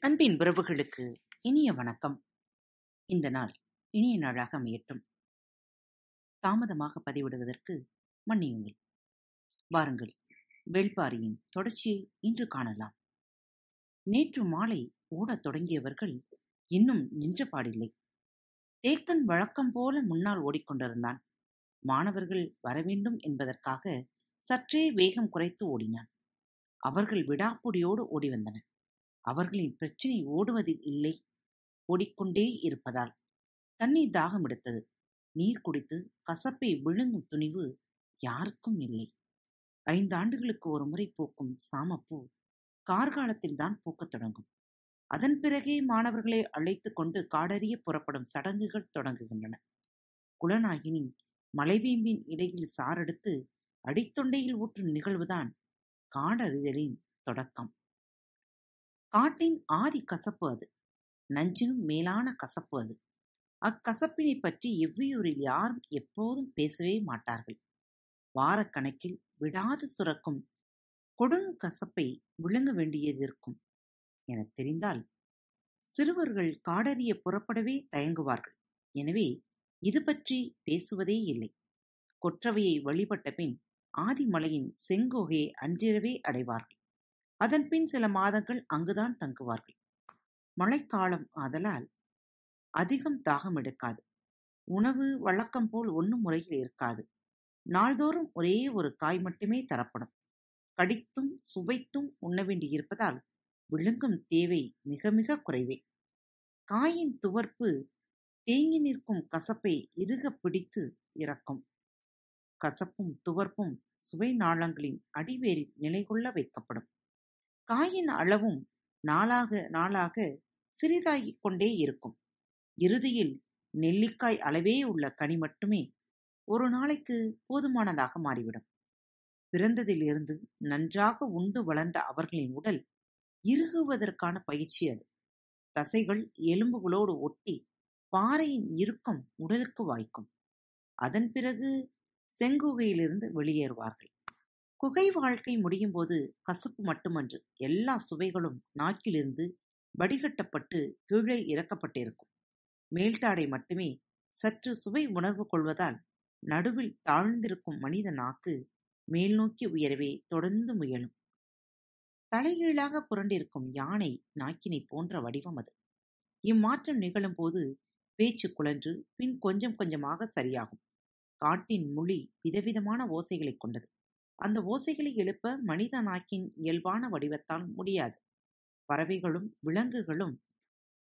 அன்பின் உறவுகளுக்கு இனிய வணக்கம். இந்த நாள் இனிய நாளாக அமையட்டும். தாமதமாக பதிவிடுவதற்கு மன்னியுங்கள். வாருங்கள் வேள்பாரியின் தொடர்ச்சியை இன்று காணலாம். நேற்று மாலை ஓடத் தொடங்கியவர்கள் இன்னும் நின்ற பாடில்லை. தேக்கன் வழக்கம் போல முன்னால் ஓடிக்கொண்டிருந்தான். மாணவர்கள் வரவேண்டும் என்பதற்காக சற்றே வேகம் குறைத்து ஓடினான். அவர்கள் விடாப்புடியோடு ஓடி வந்தனர். அவர்களின் பிரச்சனை ஓடுவதில் இல்லை. ஓடிக்கொண்டே இருப்பதால் தண்ணீர் தாகம் எடுத்தது. நீர் குடித்து கசப்பை விழுங்கும் துணிவு யாருக்கும் இல்லை. ஐந்து ஆண்டுகளுக்கு ஒரு முறை பூக்கும் சாமப்பூ கார்காலத்தில் தான் பூக்கத் தொடங்கும். அதன் பிறகே மாணவர்களை அழைத்து கொண்டு காடறிய புறப்படும் சடங்குகள் தொடங்குகின்றன. குலநாயினி மலைவேம்பின் இடையில் சாரெடுத்து அடித்தொண்டையில் ஊற்றும் நிகழ்வுதான் காடறிதலின் தொடக்கம். காட்டின் ஆதி கசப்பு அது. நஞ்சினும் மேலான கசப்பு அது. அக்கசப்பினைப் பற்றி எவ்வியூரில் யாரும் எப்போதும் பேசவே மாட்டார்கள். வாரக்கணக்கில் விடாது சுரக்கும் கொடுங்கசப்பை விழுங்க வேண்டியதிருக்கும் எனத் தெரிந்தால் சிறுவர்கள் காடறிய புறப்படவே தயங்குவார்கள். எனவே இது பற்றி பேசுவதே இல்லை. கொற்றவையை வழிபட்ட பின் ஆதிமலையின் செங்கோகையை அன்றிரவே அடைவார்கள். அதன்பின் சில மாதங்கள் அங்குதான் தங்குவார்கள். மழைக்காலம் ஆதலால் அதிகம் தாகம் எடுக்காது. உணவு வழக்கம் போல் ஒன்னும் முறையில் இருக்காது. நாள்தோறும் ஒரே ஒரு காய் மட்டுமே தரப்படும். கடித்தும் சுவைத்தும் உண்ண வேண்டியிருப்பதால் விழுங்கும் தேவை மிக மிக குறைவே. காயின் துவர்ப்பு தேங்கி நிற்கும் கசப்பை இறுக பிடித்து இறக்கும். கசப்பும் துவர்ப்பும் சுவை நாளங்களின் அடிவேரில் நிலை கொள்ள வைக்கப்படும். காயின் அளவும் நாளாக நாளாக சிறிதாகிக் கொண்டே இருக்கும். இறுதியில் நெல்லிக்காய் அளவே உள்ள கனி மட்டுமே ஒரு நாளைக்கு போதுமானதாக மாறிவிடும். பிறந்ததிலிருந்து நன்றாக உண்டு வளர்ந்த அவர்களின் உடல் இறுகுவதற்கான பயிற்சி அது. தசைகள் எலும்புகளோடு ஒட்டி பாறையின் இறுக்கம் உடலுக்கு வாய்க்கும். அதன் பிறகு செங்குகையிலிருந்து வெளியேறுவார்கள். குகை வாழ்க்கை முடியும் போது கசப்பு மட்டுமன்று. எல்லா சுவைகளும் நாக்கிலிருந்து வடிகட்டப்பட்டு கீழே இறக்கப்பட்டிருக்கும். மேல்தாடை மட்டுமே சற்று சுவை உணர்வு கொள்வதால் நடுவில் தாழ்ந்திருக்கும் மனித நாக்கு மேல் நோக்கி உயரவே தொடர்ந்து முயலும். தலைகீழாக புரண்டிருக்கும் யானை நாக்கினை போன்ற வடிவம் அது. இம்மாற்றம் நிகழும் போது பேச்சு குழன்று பின் கொஞ்சம் கொஞ்சமாக சரியாகும். காட்டின் மொழி விதவிதமான ஓசைகளைக் கொண்டது. அந்த ஓசைகளை எழுப்ப மனித நாக்கின் இயல்பான வடிவத்தால் முடியாது. பறவைகளும் விலங்குகளும்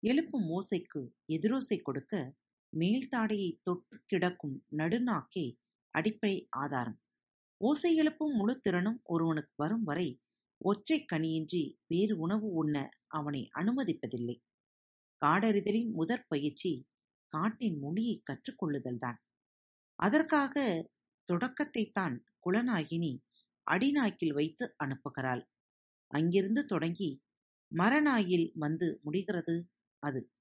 எழுப்பும் ஓசைக்கு எதிரோசை கொடுக்க மேல்தாடையை தொற்று கிடக்கும் நடுநாக்கே அடிப்படை ஆதாரம். ஓசை எழுப்பும் முழு திறனும் ஒருவனுக்கு வரும் வரை ஒற்றை கனியின்றி வேறு உணவு உண்ண அவனை அனுமதிப்பதில்லை. காடறிதலின் முதற் பயிற்சி காட்டின் மொழியை கற்றுக்கொள்ளுதல்தான் அதற்காக தொடக்கத்தைத்தான் குலநாயினி அடிநாய்க்கில் வைத்து அனுப்புகிறாள். அங்கிருந்து தொடங்கி மரநாயில் வந்து முடிகிறது அது.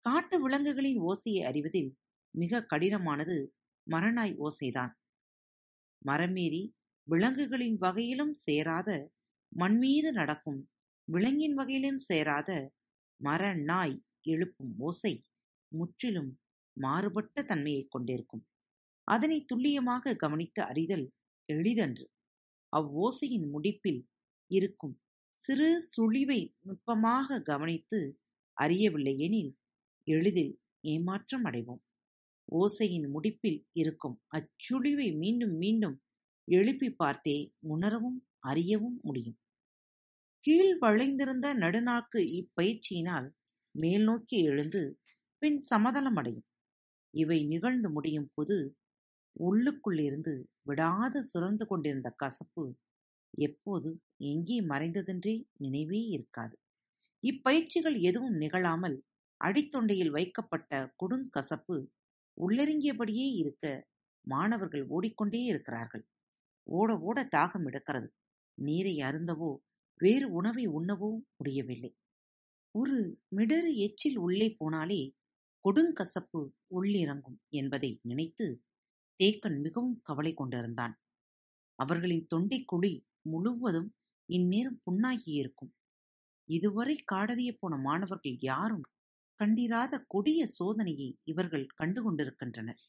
காட்டு விலங்குகளின் ஓசையை அறிவதில் மிக கடினமானது மரநாய் ஓசைதான். மரமேறி விலங்குகளின் வகையிலும் சேராத மண்மீது நடக்கும் விலங்கின் வகையிலும் சேராத மரநாய் எழுப்பும் ஓசை முற்றிலும் மாறுபட்ட தன்மையைக் கொண்டிருக்கும். அதனை துல்லியமாக கவனித்து அறிதல் எளிதன்று. அவ்வோசையின் முடிப்பில் இருக்கும் சிறு சுழிவை நுட்பமாக கவனித்து அறியவில்லையெனில் எளிதில் ஏமாற்றம் அடைவோம். ஓசையின் முடிப்பில் இருக்கும் அச்சுழிவை மீண்டும் மீண்டும் எழுப்பி பார்த்தே உணரவும் அறியவும் முடியும். கீழ் வளைந்திருந்த நடுநாக்கு இப்பயிற்சியினால் மேல் நோக்கி எழுந்து பின் சமதளம் அடையும். இவை நிகழ்ந்து முடியும் போது உள்ளுக்குள்ளிருந்து விடாது சுரந்து கொண்டிருந்த கசப்பு எப்போது எங்கே மறைந்ததென்றே நினைவே இருக்காது. இப்பயிற்சிகள் எதுவும் நிகழாமல் அடித்தொண்டையில் வைக்கப்பட்ட கொடுங்கசப்பு உள்ளிறங்கியபடியே இருக்க மாணவர்கள் ஓடிக்கொண்டே இருக்கிறார்கள். ஓட ஓட தாகம் எடுக்கிறது. நீரை அருந்தவோ வேறு உணவை உண்ணவோ முடியவில்லை. ஒரு மிடறு எச்சில் உள்ளே போனாலே கொடுங்கசப்பு உள்ளிறங்கும் என்பதை நினைத்து தேக்கன் மிகவும் கவலை கொண்டிருந்தான். அவர்களின் தொண்டைக் குழி முழுவதும் இந்நேரம் புண்ணாகியிருக்கும் இதுவரை காடறியப் போன மாணவர்கள் யாரும் கண்டிராத கொடிய சோதனையை இவர்கள் கண்டு கொண்டிருக்கின்றனர்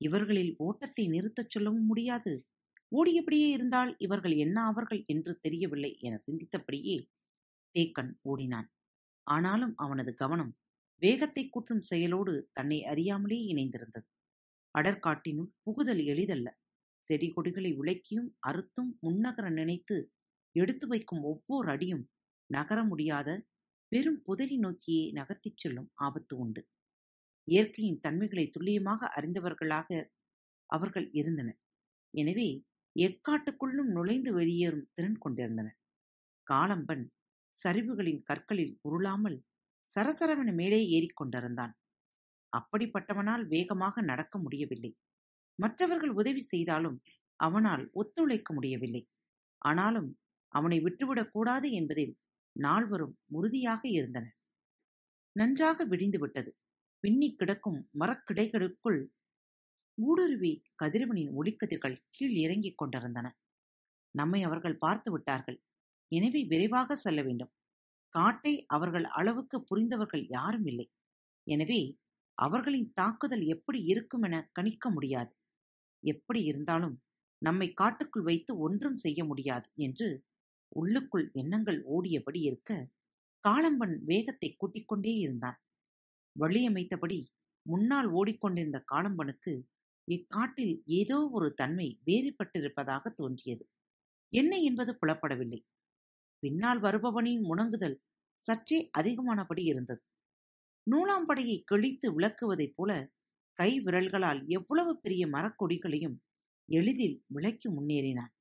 இவர்களில் ஓட்டத்தை நிறுத்தச் சொல்லவும் முடியாது. ஓடியபடியே இருந்தால் இவர்கள் என்ன அவர்கள் என்று தெரியவில்லை என சிந்தித்தபடியே தேக்கன் ஓடினான். ஆனாலும் அவனது கவனம் வேகத்தை கூற்றும் செயலோடு தன்னை அறியாமலே இணைந்திருந்தது. அடற்காட்டினும் புகுதல் எளிதல்ல. செடி கொடிகளை உழைக்கியும் அறுத்தும் முன்னகர நினைத்து எடுத்து வைக்கும் ஒவ்வொரு அடியும் நகர முடியாத பெரும் புதரி நோக்கியே நகர்த்திச் செல்லும் ஆபத்து உண்டு. இயற்கையின் தன்மைகளை துல்லியமாக அறிந்தவர்களாக அவர்கள் இருந்தனர். எனவே எக்காட்டுக்குள்ளும் நுழைந்து வெளியேறும் திறன் கொண்டிருந்தனர் காலம்பன் சரிவுகளின் கற்களில் உருளாமல் சரசரவன மேலே ஏறிக்கொண்டிருந்தான் அப்படிப்பட்டவனால் வேகமாக நடக்க முடியவில்லை. மற்றவர்கள் உதவி செய்தாலும் அவனால் ஒத்துழைக்க முடியவில்லை. ஆனாலும் அவனை விட்டுவிடக் கூடாது என்பதில் நால்வரும் உறுதியாக இருந்தனர். நன்றாக விடிந்து விட்டது. பின்னிக் கிடக்கும் மரக்கிடைகளுக்குள் ஊடுருவி கதிரவனின் ஒளிக்கதிர்கள் கீழ் இறங்கிக் கொண்டிருந்தன. நம்மை அவர்கள் பார்த்து விட்டார்கள். எனவே விரைவாக செல்ல வேண்டும். காட்டை அவர்கள் அளவுக்கு புரிந்தவர்கள் யாரும் இல்லை. எனவே அவர்களின் தாக்குதல் எப்படி இருக்கும் என கணிக்க முடியாது. எப்படி இருந்தாலும் நம்மை காட்டுக்குள் வைத்து ஒன்றும் செய்ய முடியாது என்று உள்ளுக்குள் எண்ணங்கள் ஓடியபடி இருக்க காளம்பன் வேகத்தை கூட்டிக் கொண்டே இருந்தான் வழியமைத்தபடி முன்னால் ஓடிக்கொண்டிருந்த காளம்பனுக்கு இக்காட்டில் ஏதோ ஒரு தன்மை வேறுபட்டிருப்பதாக தோன்றியது. என்ன என்பது புலப்படவில்லை. பின்னால் வருபவனின் முணங்குதல் சற்றே அதிகமானபடி இருந்தது. நூலாம்படையை கிழித்து விளக்குவதைப் போல கை விரல்களால் எவ்வளவு பெரிய மரக்கொடிகளையும் எளிதில் விளக்கி முன்னேறினான்.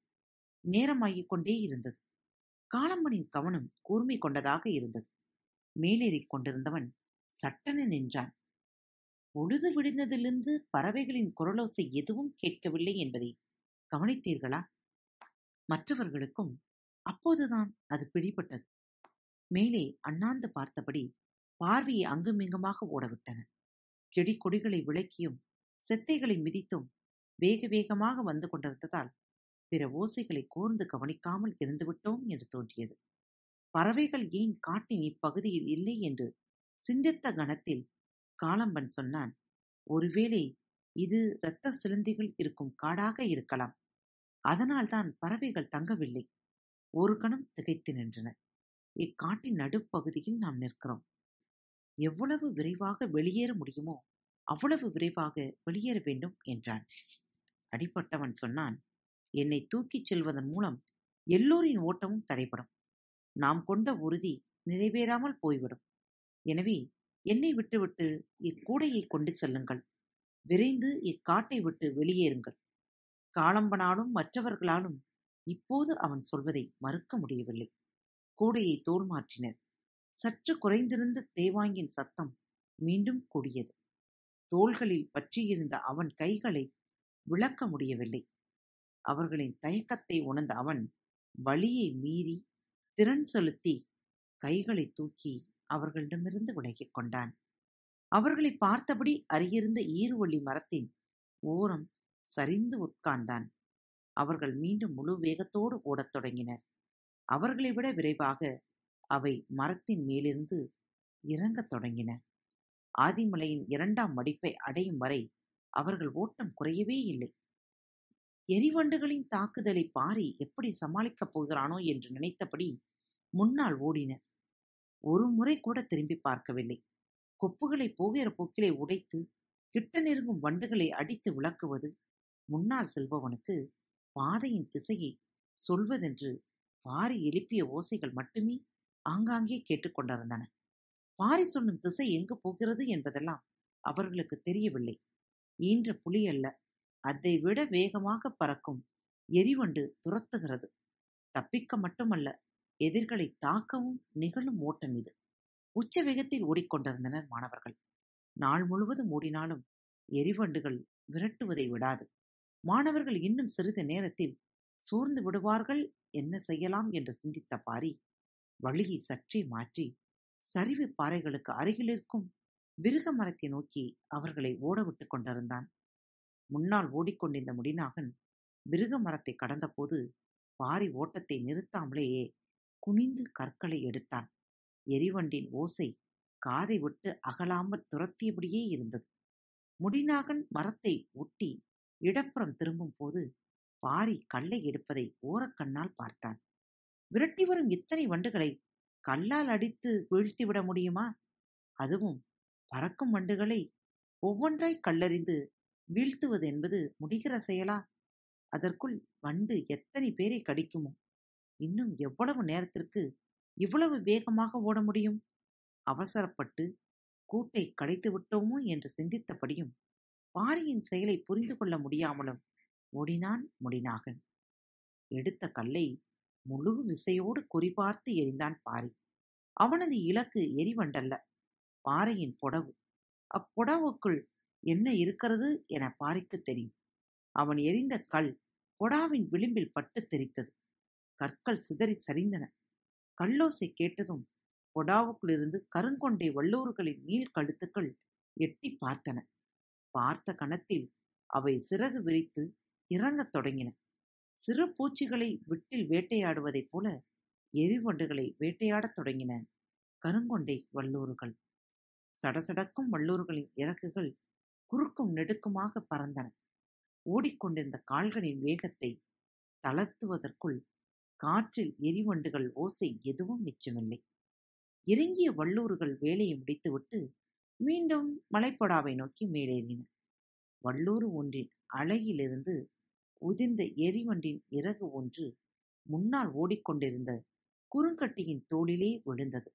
நேரமாகிக் கொண்டே இருந்தது. காலம்பனின் கவனம் கூர்மை கொண்டதாக இருந்தது. மேலேறிக் கொண்டிருந்தவன் சட்டென நின்றான். பொழுது விடிந்ததிலிருந்து பறவைகளின் குரலோசை எதுவும் கேட்கவில்லை என்பதை கவனித்தீர்களா? மற்றவர்களுக்கும் அப்போதுதான் அது பிடிபட்டது. மேலே அண்ணாந்து பார்த்தபடி பார்வையை அங்குமிங்குமாக ஓடவிட்டன. செடி கொடிகளை விளக்கியும் செத்தைகளை மிதித்தும் வேக வேகமாக வந்து கொண்டிருந்ததால் பிற ஓசைகளை கூர்ந்து கவனிக்காமல் இருந்துவிட்டோம் என்று தோன்றியது. பறவைகள் ஏன் காட்டின் இப்பகுதியில் இல்லை என்று சிந்தித்த கணத்தில் காலம்பன் சொன்னான் ஒருவேளை இது இரத்த சிலந்திகள் இருக்கும் காடாக இருக்கலாம். அதனால்தான் பறவைகள் தங்கவில்லை. ஒரு கணம் திகைத்து நின்றன இக்காட்டின் நடுப்பகுதியில் நாம் நிற்கிறோம். எவ்வளவு விரைவாக வெளியேற முடியுமோ அவ்வளவு விரைவாக வெளியேற வேண்டும் என்றான். அடிப்பட்டவன் சொன்னான் என்னை தூக்கிச் செல்வதன் மூலம் எல்லோரின் ஓட்டமும் தடைபடும். நாம் கொண்ட உறுதி நிறைவேறாமல் போய்விடும். எனவே என்னை விட்டுவிட்டு இக்கூடையை கொண்டு செல்லுங்கள். விரைந்து இக்காட்டை விட்டு வெளியேறுங்கள். காலம்பனாலும் மற்றவர்களாலும் இப்போது அவன் சொல்வதை மறுக்க முடியவில்லை. கூடையை தோல் மாற்றினர். சற்று குறைந்திருந்த தேவாங்கின் சத்தம் மீண்டும் கூடியது. தோள்களில் பற்றியிருந்த அவன் கைகளை விளக்க முடியவில்லை. அவர்களின் தயக்கத்தை உணர்ந்த அவன் வழியை மீறி திறன் செலுத்தி கைகளை தூக்கி அவர்களிடமிருந்து விலகிக் கொண்டான். அவர்களை பார்த்தபடி அருகிருந்த ஈருவள்ளி மரத்தின் ஓரம் சரிந்து உட்கார்ந்தான். அவர்கள் மீண்டும் முழு வேகத்தோடு ஓடத் தொடங்கினர். அவர்களை விட விரைவாக அவை மரத்தின் மேலிருந்து இறங்கத் தொடங்கின. ஆதிமலையின் இரண்டாம் மடிப்பை அடையும் வரை அவர்கள் ஓட்டம் குறையவே இல்லை. எரிவண்டுகளின் தாக்குதலை பாரி எப்படி சமாளிக்கப் போகிறானோ என்று நினைத்தபடி முன்னால் ஓடினர். ஒரு முறை கூட திரும்பி பார்க்கவில்லை. கொப்புகளை போகிற போக்கிலே உடைத்து கிட்ட நெருங்கும் வண்டுகளை அடித்து விளக்குவது முன்னால் செல்பவனுக்கு பாதையின் திசையை சொல்வதென்று பாரி எழுப்பிய ஓசைகள் மட்டுமே ஆங்காங்கே கேட்டுக்கொண்டிருந்தன பாரி சொல்லும் திசை எங்கு போகிறது என்பதெல்லாம் அவர்களுக்கு தெரியவில்லை. ஈன்ற புலி அல்ல. அதை விட வேகமாக பறக்கும் எரிவண்டு துரத்துகிறது. தப்பிக்க மட்டுமல்ல எதிர்களை தாக்கவும் நிகழும் ஓட்டம் இது. உச்ச வேகத்தில் ஓடிக்கொண்டிருந்தனர் மாணவர்கள். நாள் முழுவதும் ஓடினாலும் எரிவண்டுகள் விரட்டுவதை விடாது. மாணவர்கள் இன்னும் சிறிது நேரத்தில் சூர்ந்து விடுவார்கள் என்ன செய்யலாம் என்று சிந்தித்த பாரி வழியை சற்றே மாற்றி சரிவு பாறைகளுக்கு அருகிலிருக்கும் விருக மரத்தை நோக்கி அவர்களை ஓடவிட்டு கொண்டிருந்தான். முன்னால் ஓடிக்கொண்டிருந்த முடிநாகன் விருக மரத்தை கடந்தபோது பாரி ஓட்டத்தை நிறுத்தாமலேயே குனிந்து கற்களை எடுத்தான். எரிவண்டின் ஓசை காதை விட்டு அகலாமல் துரத்தியபடியே இருந்தது. முடிநாகன் மரத்தை ஒட்டி இடப்புறம் திரும்பும் போது பாரி கல்லை எடுப்பதை ஓரக்கண்ணால் பார்த்தான். விரட்டி வரும் இத்தனை வண்டுகளை கல்லால் அடித்து வீழ்த்திவிட முடியுமா? அதுவும் பறக்கும் வண்டுகளை ஒவ்வொன்றாய் கல்லறிந்து வீழ்த்துவது என்பது முடிகிற செயலா? அதற்குள் வண்டு எத்தனை பேரை கடிக்குமோ? இன்னும் எவ்வளவு நேரத்திற்கு இவ்வளவு வேகமாக ஓட முடியும்? அவசரப்பட்டு கூட்டை கடைத்து விட்டோமோ என்று சிந்தித்தபடியும் பாரியின் செயலை புரிந்து கொள்ள முடியாமலும் ஓடினான் முடினாகன் எடுத்த கல்லை முழு விசையோடு குறிபார்த்து எரிந்தான் பாரி அவனது இலக்கு எரிவண்டல்ல பாறையின் புடவு. அப்புடவுக்குள் என்ன இருக்கிறது என பாரிக்கு தெரியும். அவன் எரிந்த கல் பொடாவின் விளிம்பில் பட்டு தெரித்தது. கற்கள் சிதறி சரிந்தன. கல்லோசை கேட்டதும் பொடாவுக்குள்ளிருந்து கருங்கொண்டை வல்லூர்களின் நீள் கழுத்துக்கள் எட்டி பார்த்தன. பார்த்த கணத்தில் அவை சிறகு விரித்து இறங்கத் தொடங்கின. சிறு பூச்சிகளை விட்டில் வேட்டையாடுவதைப் போல எரிவண்டுகளை வேட்டையாடத் தொடங்கின கருங்கொண்டை வல்லூர்கள் சடசடக்கும் வல்லூர்களின் இறக்குகள் குறுக்கும் நெடுக்குமாக பறந்தன. ஓடிக்கொண்டிருந்த கால்களின் வேகத்தை தளர்த்துவதற்குள் காற்றில் எரிவண்டுகள் ஓசை எதுவும் மிச்சமில்லை. இறங்கிய வல்லூர்கள் வேலையை முடித்துவிட்டு மீண்டும் மலைப்படாவை நோக்கி மேலேறின. வல்லூர் ஒன்றின் அழகிலிருந்து உதிர்ந்த எரிவண்டின் இறகு ஒன்று முன்னால் ஓடிக்கொண்டிருந்த குறுங்கட்டியின் தோளிலே விழுந்தது.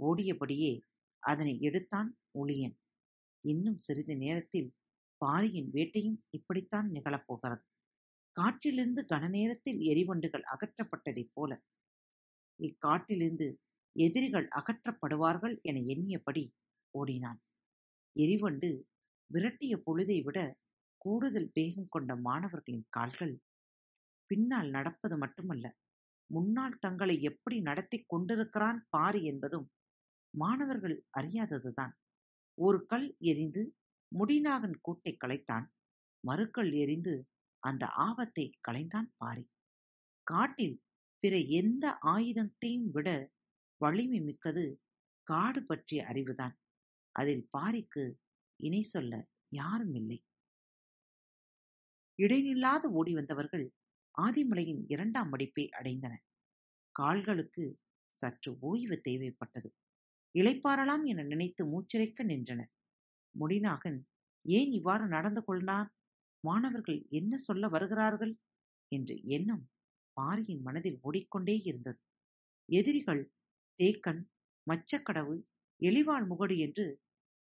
ஓடியபடியே அதனை எடுத்தான் ஒளியன். இன்னும் சிறிது நேரத்தில் பாரியின் வேட்டையும் இப்படித்தான் நிகழப்போகிறது. காற்றிலிருந்து கனநேரத்தில் எரிவண்டுகள் அகற்றப்பட்டதைப் போல. இக்காட்டிலிருந்து எதிரிகள் அகற்றப்படுவார்கள் என எண்ணியபடி ஓடினான். எரிவண்டு விரட்டிய பொழுதை விட கூடுதல் வேகம் கொண்ட மாணவர்களின் கால்கள் பின்னால் நடப்பது மட்டுமல்ல முன்னால் தங்களை எப்படி நடத்தி கொண்டிருக்கிறான் பாரு என்பதும் மாணவர்கள் அறியாததுதான். ஒரு கல் எரிந்து முடிநாகன் கூட்டை களைத்தான் மறுக்கல் எரிந்து அந்த ஆபத்தை களைந்தான் பாரி. காட்டில் பிற எந்த ஆயுதத்தையும் விட வலிமை மிக்கது காடு பற்றிய அறிவுதான். அதில் பாரிக்கு இணை சொல்ல யாரும் இல்லை. இடைநில்லாது ஓடி வந்தவர்கள் ஆதிமலையின் இரண்டாம் மடிப்பை அடைந்தனர். கால்களுக்கு சற்று ஓய்வு தேவைப்பட்டது. இளைப்பாறலாம் என நினைத்து மூச்சிறைக்க நின்றனர். முடிநாகன் ஏன் இவ்வாறு நடந்து கொண்டான் மாணவர்கள் என்ன சொல்ல வருகிறார்கள்? என்ற எண்ணம் பாரியின் மனதில் ஓடிக்கொண்டே இருந்தது. எதிரிகள் தேக்கன் மச்சக்கடவு எளிவாள் முகடு என்று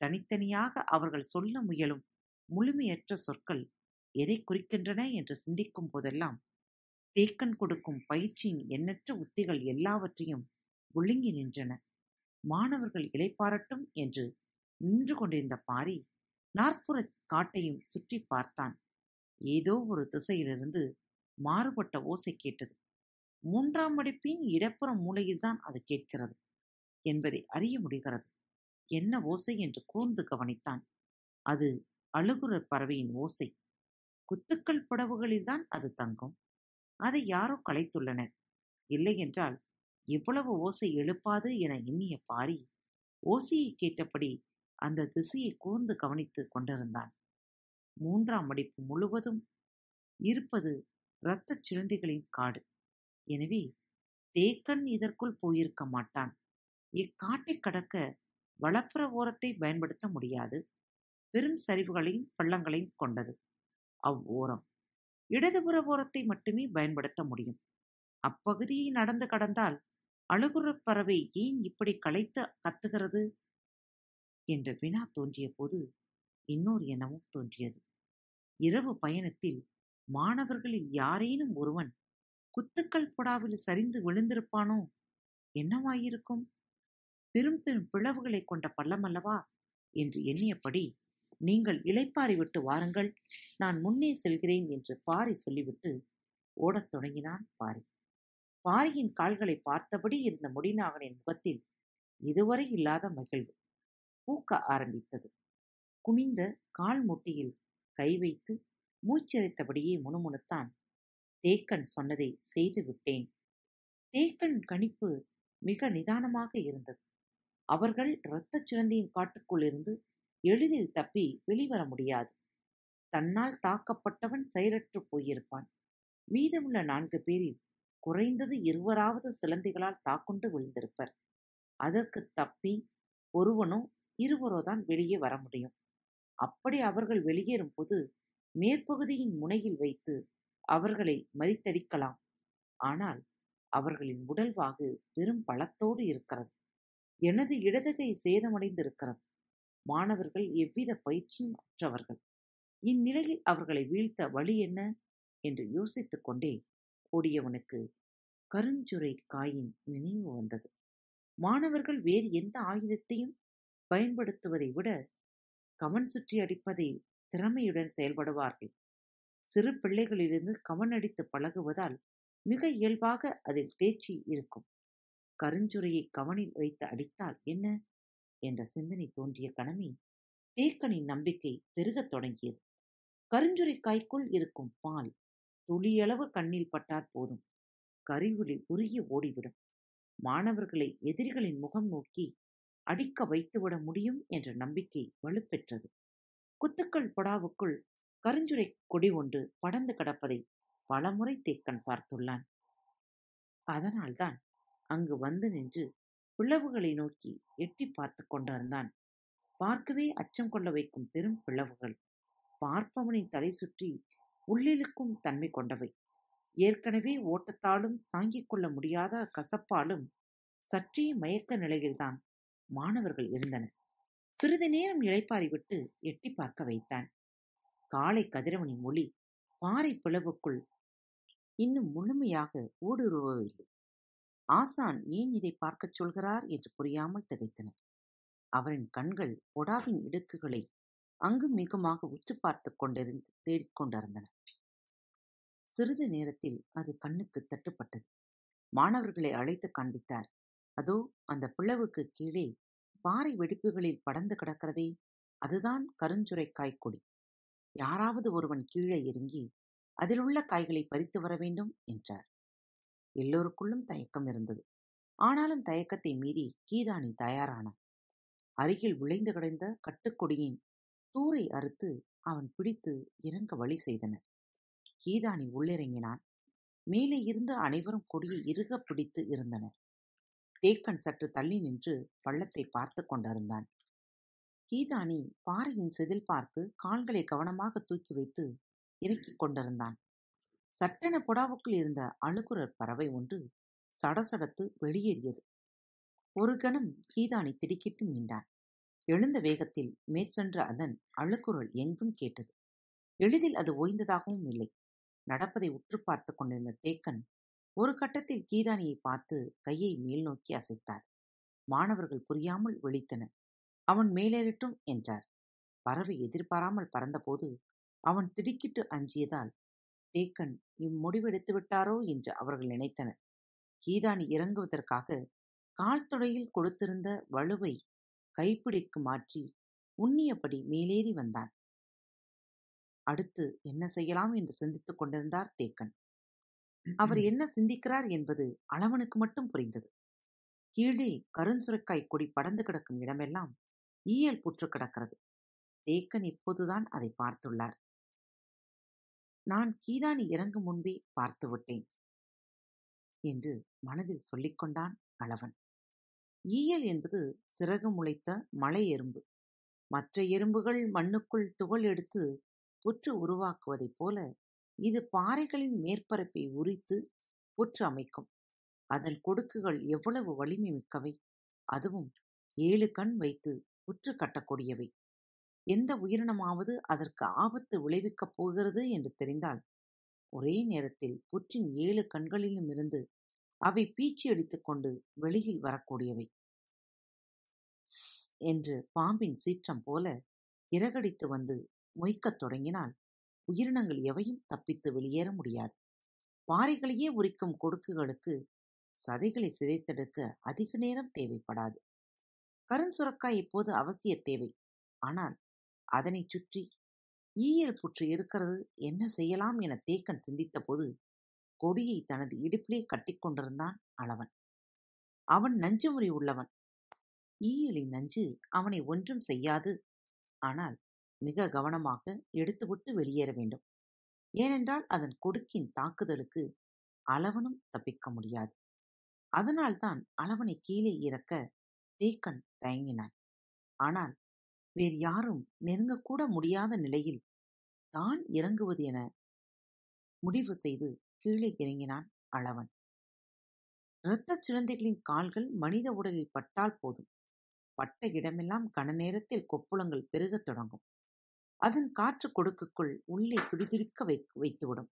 தனித்தனியாக அவர்கள் சொல்ல முயலும் முழுமையற்ற சொற்கள் எதை குறிக்கின்றன என்று சிந்திக்கும் போதெல்லாம் தேக்கன் கொடுக்கும் பயிற்சியின் எண்ணற்ற உத்திகள் எல்லாவற்றையும் ஒழுங்கி நின்றன. மாணவர்கள் இளைப்பாரட்டும் என்று நின்று கொண்டிருந்த பாரி நாற்புற காட்டையும் சுற்றி பார்த்தான். ஏதோ ஒரு திசையிலிருந்து மாறுபட்ட ஓசை கேட்டது. மூன்றாம் மடிப்பின் இடப்புற மூலையில்தான் அது கேட்கிறது என்பதை அறிய முடிகிறது. என்ன ஓசை என்று கூர்ந்து கவனித்தான். அது அழுகுற பறவையின் ஓசை. குத்துக்கள் புடவுகளில்தான் அது தங்கும். அதை யாரோ கலைத்துள்ளனர் இல்லையென்றால் இவ்வளவு ஓசை எழுப்பாது என எண்ணிய பாரி ஓசையை கேட்டபடி அந்த திசையை கூர்ந்து கவனித்துக் கொண்டிருந்தான். மூன்றாம் மடிப்பு முழுவதும் இருப்பது இரத்தச் சிலந்திகளின் காடு. எனவே தேக்கன் இதற்குள் போயிருக்க மாட்டான். இக்காட்டை கடக்க வளப்புற ஓரத்தை பயன்படுத்த முடியாது. பெரும் சரிவுகளையும் பள்ளங்களையும் கொண்டது. அவ்வோரம். இடதுபுற ஓரத்தை மட்டுமே பயன்படுத்த முடியும். அப்பகுதியை நடந்து கடந்தால் அழுகுறப் பறவை ஏன் இப்படி களைத்து கத்துகிறது? என்ற வினா தோன்றிய போது இன்னொரு எண்ணமும் தோன்றியது. இரவு பயணத்தில் மாணவர்களில் யாரேனும் ஒருவன் குத்துக்கள் புடாவில் சரிந்து விழுந்திருப்பானோ? என்னவாயிருக்கும்? பெரும் பெரும் பிளவுகளை கொண்ட பள்ளமல்லவா என்று எண்ணியபடி நீங்கள் இளைப்பாறி விட்டு வாருங்கள். நான் முன்னே செல்கிறேன் என்று பாரி சொல்லிவிட்டு ஓடத் தொடங்கினான் பாரி. பாரியின் கால்களை பார்த்தபடி இருந்த முடிநாகனின் முகத்தில் இதுவரை இல்லாத மகிழ்வு. பூக்க ஆரம்பித்தது. குனிந்த கால் முட்டியில் கை வைத்து மூச்சரித்தபடியே முணுமுணுத்தான் தேக்கன் சொன்னதை செய்து விட்டேன். தேக்கன் கணிப்பு மிக நிதானமாக இருந்தது. அவர்கள் இரத்தச் சிலந்தியின் காட்டுக்குள்ளிருந்து எளிதில் தப்பி வெளிவர முடியாது. தன்னால் தாக்கப்பட்டவன் செயலற்றுப் போயிருப்பான். மீதமுள்ள நான்கு பேரில் குறைந்தது இருவராவது சிலந்திகளால் தாக்குண்டு விழுந்திருப்பர். அதற்குத் தப்பி ஒருவனோ இருவரோதான் வெளியே வர முடியும். அப்படி அவர்கள் வெளியேறும்போது மேற்பகுதியின் முனையில் வைத்து அவர்களை மறித்தடிக்கலாம் ஆனால் அவர்களின் உடல்வாகு பெரும் பலத்தோடு இருக்கிறது. எனது இடதுகை சேதமடைந்திருக்கிறது. மாணவர்கள் எவ்வித பயிற்சியும் அற்றவர்கள். இந்நிலையில் அவர்களை வீழ்த்த வழி என்ன? என்று யோசித்துக் கொண்டே ஓடியவனுக்கு கருஞ்சுரை காயின் நினைவு வந்தது. மாணவர்கள் வேறு எந்த ஆயுதத்தையும் பயன்படுத்துவதை விட கவன் சுற்றி அடிப்பதை திறமையுடன் செயல்படுவார்கள். சிறு பிள்ளைகளிலிருந்து கவன் அடித்து பழகுவதால் மிக இயல்பாக அதில் தேர்ச்சி இருக்கும். கருஞ்சுரையை கவனில் வைத்து அடித்தால் என்ன? என்ற சிந்தனை தோன்றிய கணமே தேக்கனின் நம்பிக்கை பெருகத் தொடங்கியது. கருஞ்சுரை காய்க்குள் இருக்கும் பால் துளியளவு கண்ணில் பட்டாற் போதும். கரிவுளி உருகி ஓடிவிடும். மாணவர்களை எதிரிகளின் முகம் நோக்கி அடிக்க வைத்துவிட முடியும் என்ற நம்பிக்கை வலுப்பெற்றது. குத்துக்கள் பொடாவுக்குள் கருஞ்சுரை கொடி ஒன்று படந்து கிடப்பதை பலமுறை தேக்கன் பார்த்துள்ளான். அதனால்தான் அங்கு வந்து நின்று பிளவுகளை நோக்கி எட்டி பார்த்து கொண்டிருந்தான். பார்க்கவே அச்சம் கொள்ள வைக்கும் பெரும் பிளவுகள். பார்ப்பவனின் தலை சுற்றி உள்ளிழுக்கும் தன்மை கொண்டவை. ஏற்கனவே ஓட்டத்தாலும் தாங்கிக் கொள்ள முடியாத கசப்பாலும் சற்றே மயக்க நிலையில்தான் மாணவர்கள் இருந்தனர். சிறிது நேரம் இளைப்பாரி விட்டு எட்டி பார்க்க வைத்தான். காலை கதிரவனின் ஒளி பாறை பிளவுக்குள் இன்னும் முழுமையாக ஊடுருவவில்லை. ஆசான் ஏன் இதை பார்க்கச் சொல்கிறார் என்று புரியாமல் திகைத்தன அவரின் கண்கள் ஒடாவின் இடுக்குகளை அங்கும் மிகுமாக உற்று பார்த்து கொண்டிருந்து தேடிக்கொண்டிருந்தன சிறிது நேரத்தில் அது கண்ணுக்கு தட்டுப்பட்டது. மாணவர்களை அழைத்து காண்பித்தார். அதோ அந்த பிளவுக்கு கீழே பாறை வெடிப்புகளில் படர்ந்து கிடக்கிறதே அதுதான் கருஞ்சுரை காய்கொடி. யாராவது ஒருவன் கீழே இறங்கி அதிலுள்ள காய்களை பறித்து வர வேண்டும் என்றார். எல்லோருக்குள்ளும் தயக்கம் இருந்தது. ஆனாலும் தயக்கத்தை மீறி கீதானி தயாரானான் அருகில் விளைந்து கிடந்த கட்டுக்கொடியின் தூரை அறுத்து அவன் பிடித்து இறங்க வழி செய்தனர். கீதானி உள்ளிறங்கினான். மேலே இருந்து அனைவரும் கொடியை இறுக பிடித்து இருந்தனர். தேக்கன் சற்று தள்ளி நின்று பள்ளத்தை பார்த்து கொண்டிருந்தான். கீதானி பாறையின் செதில் பார்த்து கால்களை கவனமாக தூக்கி வைத்து இறக்கிக் கொண்டிருந்தான். சட்டென புடாவுக்குள் இருந்த அழுகுரற் பறவை ஒன்று சடசடத்து வெளியேறியது. ஒரு கணம் கீதானி திடுக்கிட்டு மீண்டான் எழுந்த வேகத்தில் மேற்சென்ற அதன் அழுக்குரல் எங்கும் கேட்டது. எளிதில் அது ஓய்ந்ததாகவும் இல்லை. நடப்பதை உற்று பார்த்து கொண்டிருந்த தேக்கன் ஒரு கட்டத்தில் கீதானியை பார்த்து கையை மேல் நோக்கி அசைத்தார். மாணவர்கள் புரியாமல் விழித்தனர். அவன் மேலேறட்டும் என்றார். பறவை எதிர்பாராமல் பறந்தபோது அவன் திடுக்கிட்டு அஞ்சியதால் தேக்கன் இம்முடிவெடுத்து விட்டாரோ என்று அவர்கள் நினைத்தனர். கீதானி இறங்குவதற்காக கால்துடையில் கொடுத்திருந்த வலுவை கைப்பிடிக்கு மாற்றி உண்ணியபடி மேலேறி வந்தான். அடுத்து என்ன செய்யலாம் என்று சிந்தித்துக் கொண்டிருந்தார் தேக்கன். அவர் என்ன சிந்திக்கிறார் என்பது அளவனுக்கு மட்டும் புரிந்தது. கீழே கருஞ்சுரைக்காய் கொடி படந்து கிடக்கும் இடமெல்லாம் ஈயல் புற்று கிடக்கிறது. தேக்கன் இப்போதுதான் அதை பார்த்துள்ளார். நான் கீதானி இறங்கும் முன்பே பார்த்து விட்டேன். என்று மனதில் சொல்லிக் கொண்டான் அளவன் ஈயல் என்பது சிறகு முளைத்த மலை எறும்பு. மற்ற எறும்புகள் மண்ணுக்குள் துகள் எடுத்து புற்று உருவாக்குவதைப் போல இது பாறைகளின் மேற்பரப்பை உரித்து புற்று அமைக்கும். அதன் கொடுக்குகள் எவ்வளவு வலிமை மிக்கவை அதுவும் ஏழு கண் வைத்து புற்று கட்டக்கூடியவை. எந்த உயிரினமாவது அதற்கு ஆபத்து விளைவிக்கப் போகிறது என்று தெரிந்தால் ஒரே நேரத்தில் புற்றின் ஏழு கண்களிலும் இருந்து அவை பீச்சி அடித்துக் கொண்டு வெளியில் வரக்கூடியவை. என்று பாம்பின் சீற்றம் போல இறகடித்து வந்து மொய்க்கத் தொடங்கினால் உயிரினங்கள் எவையும் தப்பித்து வெளியேற முடியாது. பாறைகளையே உரிக்கும் கொடுக்குகளுக்கு சதைகளை சிதைத்தெடுக்க அதிக நேரம் தேவைப்படாது. கருஞ்சுரக்காய் இப்போது அவசிய தேவை. ஆனால் அதனைச் சுற்றி ஈயல் புற்று இருக்கிறது என்ன செய்யலாம் என தேக்கன் சிந்தித்தபோது கொடியை தனது இடுப்பிலே கட்டிக்கொண்டிருந்தான் அளவன். அவன் நஞ்சுமுறி உள்ளவன். ஈயலின் நஞ்சு அவனை ஒன்றும் செய்யாது. ஆனால் மிக கவனமாக எடுத்துவிட்டு வெளியேற வேண்டும். ஏனென்றால் அதன் கொடுக்கின் தாக்குதலுக்கு அளவனும் தப்பிக்க முடியாது. அதனால்தான் அளவனை கீழே இறக்க தேக்கன் தயங்கினான். ஆனால் வேறு யாரும் நெருங்கக்கூட முடியாத நிலையில் தான் இறங்குவது என முடிவு செய்து கீழே இறங்கினான் அளவன். இரத்தச் சிலந்தைகளின் கால்கள் மனித உடலில் பட்டால் போதும். பட்ட இடமெல்லாம் கன நேரத்தில் கொப்புளங்கள் பெருகத் தொடங்கும். அதன் காற்று கொடுக்குக்குள் உள்ளே துடிதுடிக்க வை வைத்துவிடும்.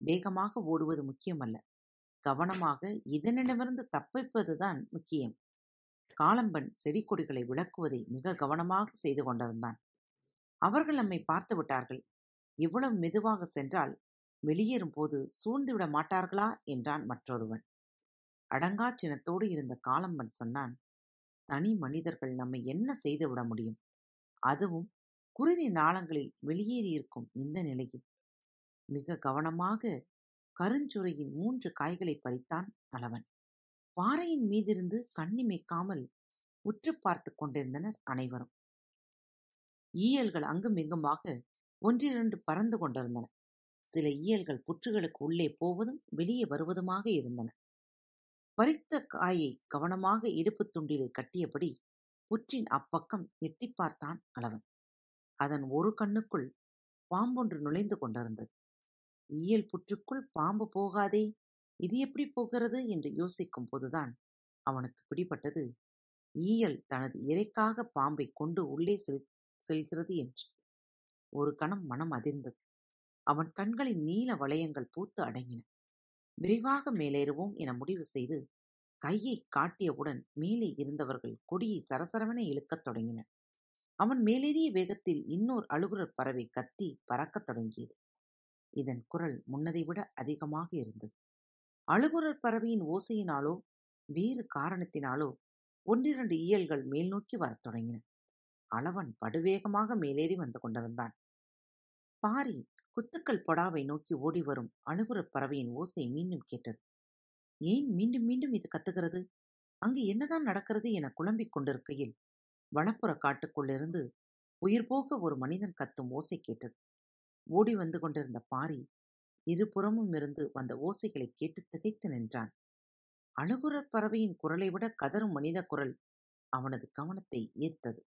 வேகமாக ஓடுவது முக்கியமல்ல. கவனமாக இதனிடமிருந்து தப்பிப்பதுதான் முக்கியம். காலம்பன் செடி கொடிகளை விளக்குவதை மிக கவனமாக செய்து கொண்டிருந்தான் அவர்கள் நம்மை பார்த்து விட்டார்கள். இவ்வளவு மெதுவாக சென்றால் வெளியேறும் போது சூழ்ந்துவிட மாட்டார்களா? என்றான் மற்றொருவன். அடங்கா சினத்தோடு இருந்த காலம்பன் சொன்னான் தனி மனிதர்கள் நம்மை என்ன செய்து விட முடியும்? அதுவும் குருதி நாளங்களில் வெளியேறியிருக்கும் இந்த நிலையில். மிக கவனமாக கருஞ்சுரையின் மூன்று காய்களை பறித்தான் அளவன். பாறையின் மீதிருந்து கண்ணிமைக்காமல் உற்று பார்த்து கொண்டிருந்தனர் அனைவரும். ஈயல்கள் அங்குமிங்குமாக ஒன்றிரண்டு பறந்து கொண்டிருந்தன. சில ஈயல்கள் புற்றுகளுக்கு உள்ளே போவதும் வெளியே வருவதுமாக இருந்தன. பறித்த காயை கவனமாக இடுப்பு துண்டிலே கட்டியபடி புற்றின் அப்பக்கம் எட்டி பார்த்தான் அளவன் அதன் ஒரு கண்ணுக்குள் பாம்பொன்று நுழைந்து கொண்டிருந்தது. ஈயல் புற்றுக்குள் பாம்பு போகாதே இது எப்படி போகிறது? என்று யோசிக்கும் போதுதான் அவனுக்கு பிடிபட்டது. ஈயல் தனது இறைக்காக பாம்பை கொண்டு உள்ளே செல் செல்கிறது என்று. ஒரு கணம் மனம் அதிர்ந்தது. அவன் கண்களின் நீல வளையங்கள் பூத்து அடங்கின. விரைவாக மேலேறுவோம் என முடிவு செய்து கையை காட்டியவுடன் மேலே இருந்தவர்கள் கொடியை சரசரவென இழுக்கத் தொடங்கினர். அவன் மேலேறிய வேகத்தில் இன்னொரு அழுகுரற் பறவை கத்தி பறக்கத் தொடங்கியது. இதன் குரல் முன்னதை விட அதிகமாக இருந்தது. அழுகுரற் பறவையின் ஓசையினாலோ வேறு காரணத்தினாலோ ஒன்றிரண்டு இயல்கள் மேல் நோக்கி வரத் தொடங்கின. அளவன் படுவேகமாக மேலேறி வந்து கொண்டிருந்தான். பாரி குத்துக்கள் பொடாவை நோக்கி ஓடி வரும் அழுகுரப் பறவையின் ஓசை மீண்டும் கேட்டது. ஏன் மீண்டும் மீண்டும் இது கத்துகிறது? அங்கு என்னதான் நடக்கிறது என குழம்பிக் கொண்டிருக்கையில் வனப்புற காட்டுக்குள்ளிருந்து உயிர் போக ஒரு மனிதன் கத்தும் ஓசை கேட்டது. ஓடி வந்து கொண்டிருந்த பாரி இருபுறமும் இருந்து வந்த ஓசைகளை கேட்டு திகைத்து நின்றான். அழுகுற பறவையின் குரலை விட கதரும் மனித குரல் அவனது கவனத்தை ஈர்த்தது.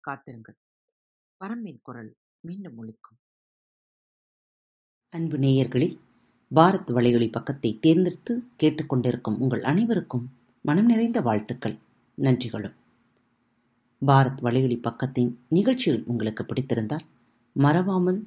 காத்திருங்கள். பரம்பின் குரல் மீண்டும் ஒழிக்கும் அன்பு நேயர்களில் பாரத் வலையொலி பக்கத்தை தேர்ந்தெடுத்து கேட்டுக்கொண்டிருக்கும் உங்கள் அனைவருக்கும் மனம் நிறைந்த வாழ்த்துக்கள். நன்றிகளும். பாரத் வலையொலி பக்கத்தின் நிகழ்ச்சிகள் உங்களுக்கு பிடித்திருந்தால் மறவாமல்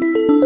Thank you.